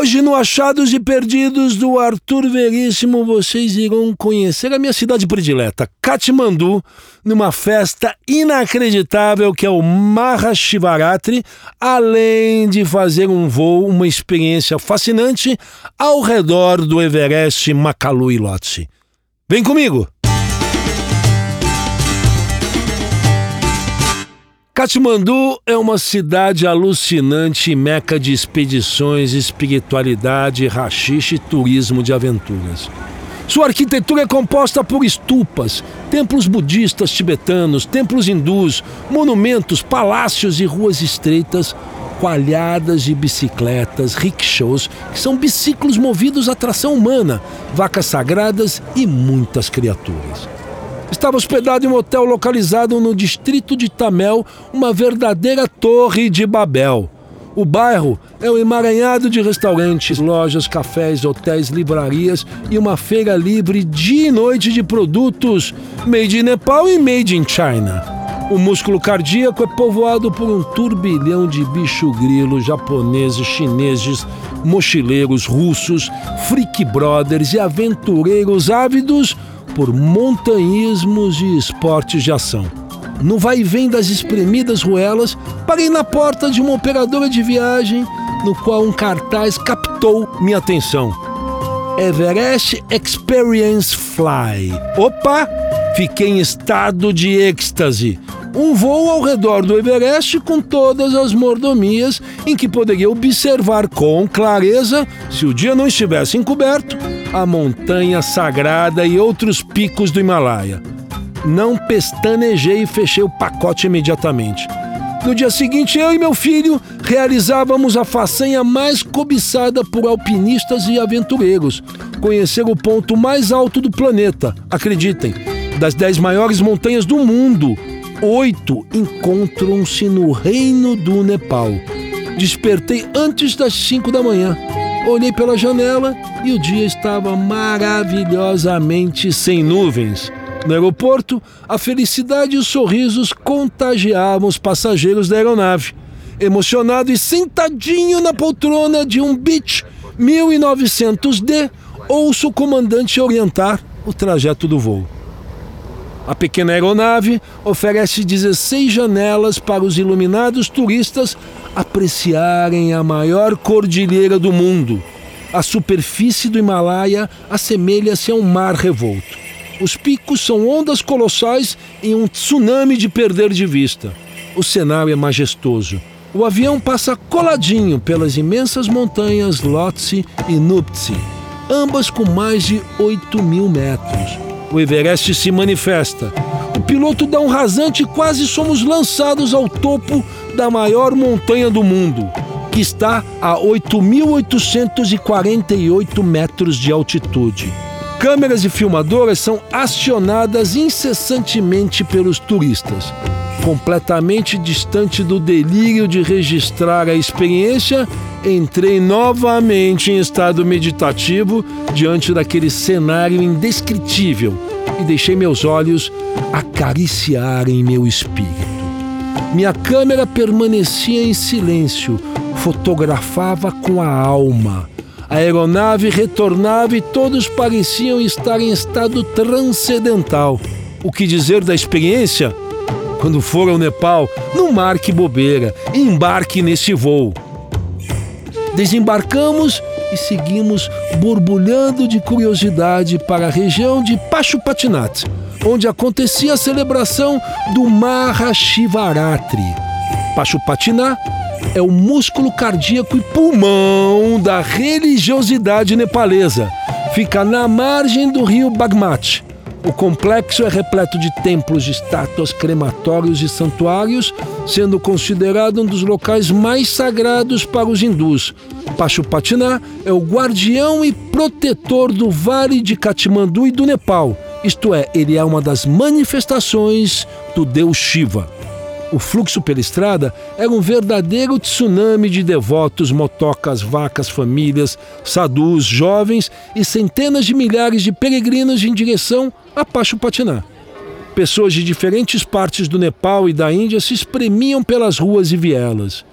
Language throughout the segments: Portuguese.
Hoje, no Achados e Perdidos do Arthur Veríssimo, vocês irão conhecer a minha cidade predileta, Katmandu, numa festa inacreditável que é o Mahashivaratri, além de fazer um voo, uma experiência fascinante ao redor do Everest Makalu Lhotse. Vem comigo! Katmandu é uma cidade alucinante, meca de expedições, espiritualidade, rachixe e turismo de aventuras. Sua arquitetura é composta por estupas, templos budistas tibetanos, templos hindus, monumentos, palácios e ruas estreitas, coalhadas de bicicletas, rickshaws, que são biciclos movidos à tração humana, vacas sagradas e muitas criaturas. Estava hospedado em um hotel localizado no distrito de Tamel, uma verdadeira torre de Babel. O bairro é um emaranhado de restaurantes, lojas, cafés, hotéis, livrarias e uma feira livre dia e noite de produtos made in Nepal e made in China. O músculo cardíaco é povoado por um turbilhão de bicho grilo japoneses, chineses, mochileiros russos, freak brothers e aventureiros ávidos por montanhismos e esportes de ação. No vai e vem das espremidas ruelas, parei na porta de uma operadora de viagem, no qual um cartaz captou minha atenção. Everest Experience Fly. Opa! Fiquei em estado de êxtase. Um voo ao redor do Everest com todas as mordomias em que poderia observar com clareza, se o dia não estivesse encoberto, a montanha sagrada e outros picos do Himalaia. Não pestanejei e fechei o pacote imediatamente. No dia seguinte, eu e meu filho realizávamos a façanha mais cobiçada por alpinistas e aventureiros: conhecer o ponto mais alto do planeta. Acreditem, das dez maiores montanhas do mundo, oito encontram-se no Reino do Nepal. Despertei antes das cinco da manhã. Olhei pela janela e o dia estava maravilhosamente sem nuvens. No aeroporto, a felicidade e os sorrisos contagiavam os passageiros da aeronave. Emocionado e sentadinho na poltrona de um Beach 1900D, ouço o comandante orientar o trajeto do voo. A pequena aeronave oferece 16 janelas para os iluminados turistas apreciarem a maior cordilheira do mundo. A superfície do Himalaia assemelha-se a um mar revolto. Os picos são ondas colossais em um tsunami de perder de vista. O cenário é majestoso. O avião passa coladinho pelas imensas montanhas Lhotse e Nuptse, ambas com mais de 8 mil metros. O Everest se manifesta. O piloto dá um rasante e quase somos lançados ao topo da maior montanha do mundo, que está a 8.848 metros de altitude. Câmeras e filmadoras são acionadas incessantemente pelos turistas. Completamente distante do delírio de registrar a experiência, entrei novamente em estado meditativo diante daquele cenário indescritível e deixei meus olhos acariciarem meu espírito. Minha câmera permanecia em silêncio, fotografava com a alma. A aeronave retornava e todos pareciam estar em estado transcendental. O que dizer da experiência? Quando for ao Nepal, não marque bobeira, embarque nesse voo. Desembarcamos e seguimos borbulhando de curiosidade para a região de Pashupatinath onde acontecia a celebração do Mahashivaratri. Pashupatinath é o músculo cardíaco e pulmão da religiosidade nepalesa. Fica na margem do rio Bagmati. O complexo é repleto de templos, estátuas, crematórios e santuários, sendo considerado um dos locais mais sagrados para os hindus. Pashupatinath é o guardião e protetor do Vale de Katmandu e do Nepal isto é, ele é uma das manifestações do deus Shiva. O fluxo pela estrada era um verdadeiro tsunami de devotos, motocas, vacas, famílias, sadhus, jovens e centenas de milhares de peregrinos em direção a Pashupatinath. Pessoas de diferentes partes do Nepal e da Índia se espremiam pelas ruas e vielas.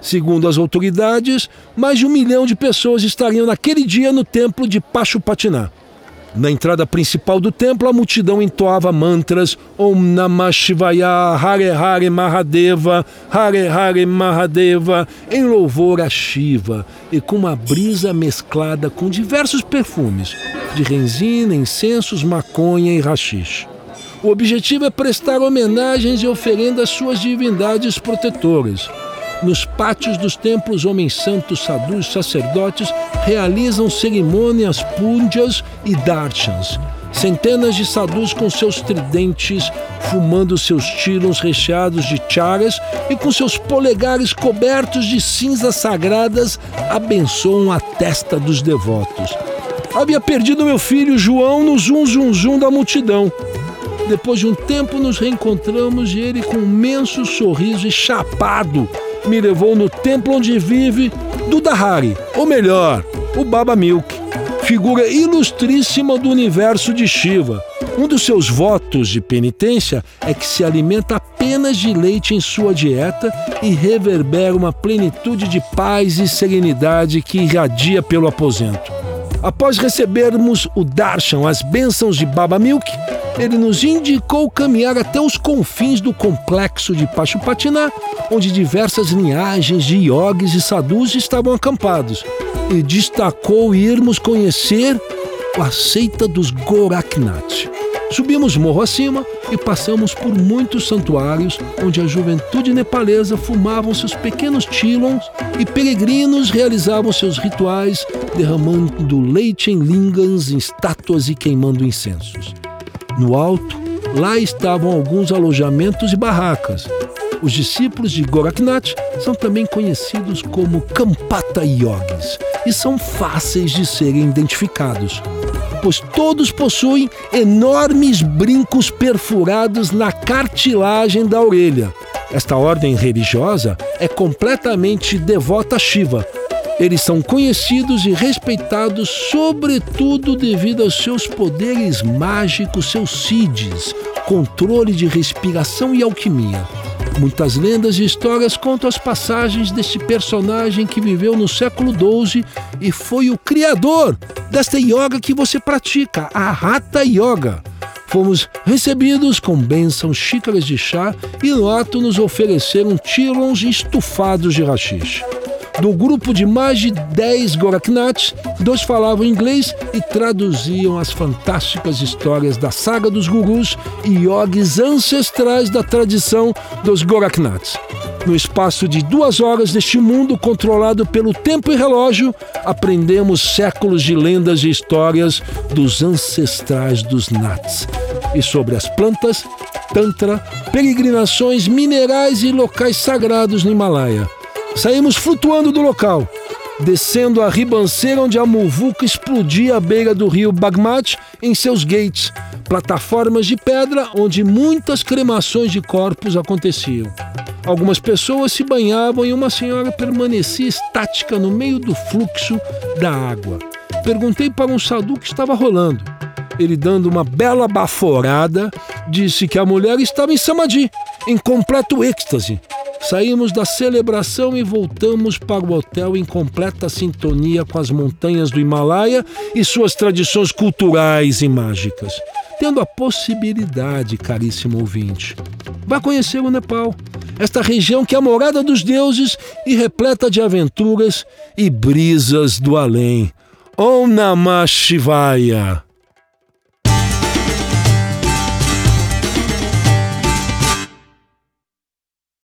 Segundo as autoridades, mais de um milhão de pessoas estariam naquele dia no templo de Pashupatinath. Na entrada principal do templo, a multidão entoava mantras Om Namah Shivaya, Hare Hare Mahadeva, Hare Hare Mahadeva, em louvor a Shiva, e com uma brisa mesclada com diversos perfumes, de renzina, incensos, maconha e rachixe. O objetivo é prestar homenagens e oferendas às suas divindades protetoras. Nos pátios dos templos, homens santos, sadhus, sacerdotes realizam cerimônias punjas e darshans. Centenas de sadhus com seus tridentes, fumando seus tiros recheados de charas e com seus polegares cobertos de cinzas sagradas, abençoam a testa dos devotos. Havia perdido meu filho João no zum zum zum da multidão. Depois de um tempo nos reencontramos e ele com um imenso sorriso e chapado me levou no templo onde vive Dudahari, ou melhor, o Baba Milk, figura ilustríssima do universo de Shiva. Um dos seus votos de penitência é que se alimenta apenas de leite em sua dieta e reverbera uma plenitude de paz e serenidade que irradia pelo aposento. Após recebermos o darshan, as bênçãos de Baba Milk, ele nos indicou caminhar até os confins do complexo de Pashupatinath, onde diversas linhagens de yogis e sadhus estavam acampados, e destacou irmos conhecer a seita dos Goraknath. Subimos morro acima e passamos por muitos santuários onde a juventude nepalesa fumava seus pequenos tilons e peregrinos realizavam seus rituais derramando leite em lingams, em estátuas e queimando incensos. No alto, lá estavam alguns alojamentos e barracas. Os discípulos de Goraknath são também conhecidos como Kampata Yogis e são fáceis de serem identificados, pois todos possuem enormes brincos perfurados na cartilagem da orelha. Esta ordem religiosa é completamente devota a Shiva, eles são conhecidos e respeitados, sobretudo devido aos seus poderes mágicos, seus siddhis, controle de respiração e alquimia. Muitas lendas e histórias contam as passagens deste personagem que viveu no século XII e foi o criador desta yoga que você pratica, a Hatha Yoga. Fomos recebidos com bênçãos, xícaras de chá e no ato nos ofereceram tirons estufados de rachixe. Do grupo de mais de 10 Goraknaths, dois falavam inglês e traduziam as fantásticas histórias da saga dos gurus e yogis ancestrais da tradição dos Goraknaths. No espaço de duas horas deste mundo controlado pelo tempo e relógio, aprendemos séculos de lendas e histórias dos ancestrais dos Nats. E sobre as plantas, Tantra, peregrinações minerais e locais sagrados no Himalaia. Saímos flutuando do local, descendo a ribanceira onde a muvuca explodia à beira do rio Bagmat em seus gates, plataformas de pedra onde muitas cremações de corpos aconteciam. Algumas pessoas se banhavam e uma senhora permanecia estática no meio do fluxo da água. Perguntei para um sadhu que estava rolando. Ele, dando uma bela baforada, disse que a mulher estava em samadhi, em completo êxtase, Saímos da celebração e voltamos para o hotel em completa sintonia com as montanhas do Himalaia e suas tradições culturais e mágicas. Tendo a possibilidade, caríssimo ouvinte, vá conhecer o Nepal, esta região que é a morada dos deuses e repleta de aventuras e brisas do além. Om Namah Shivaya.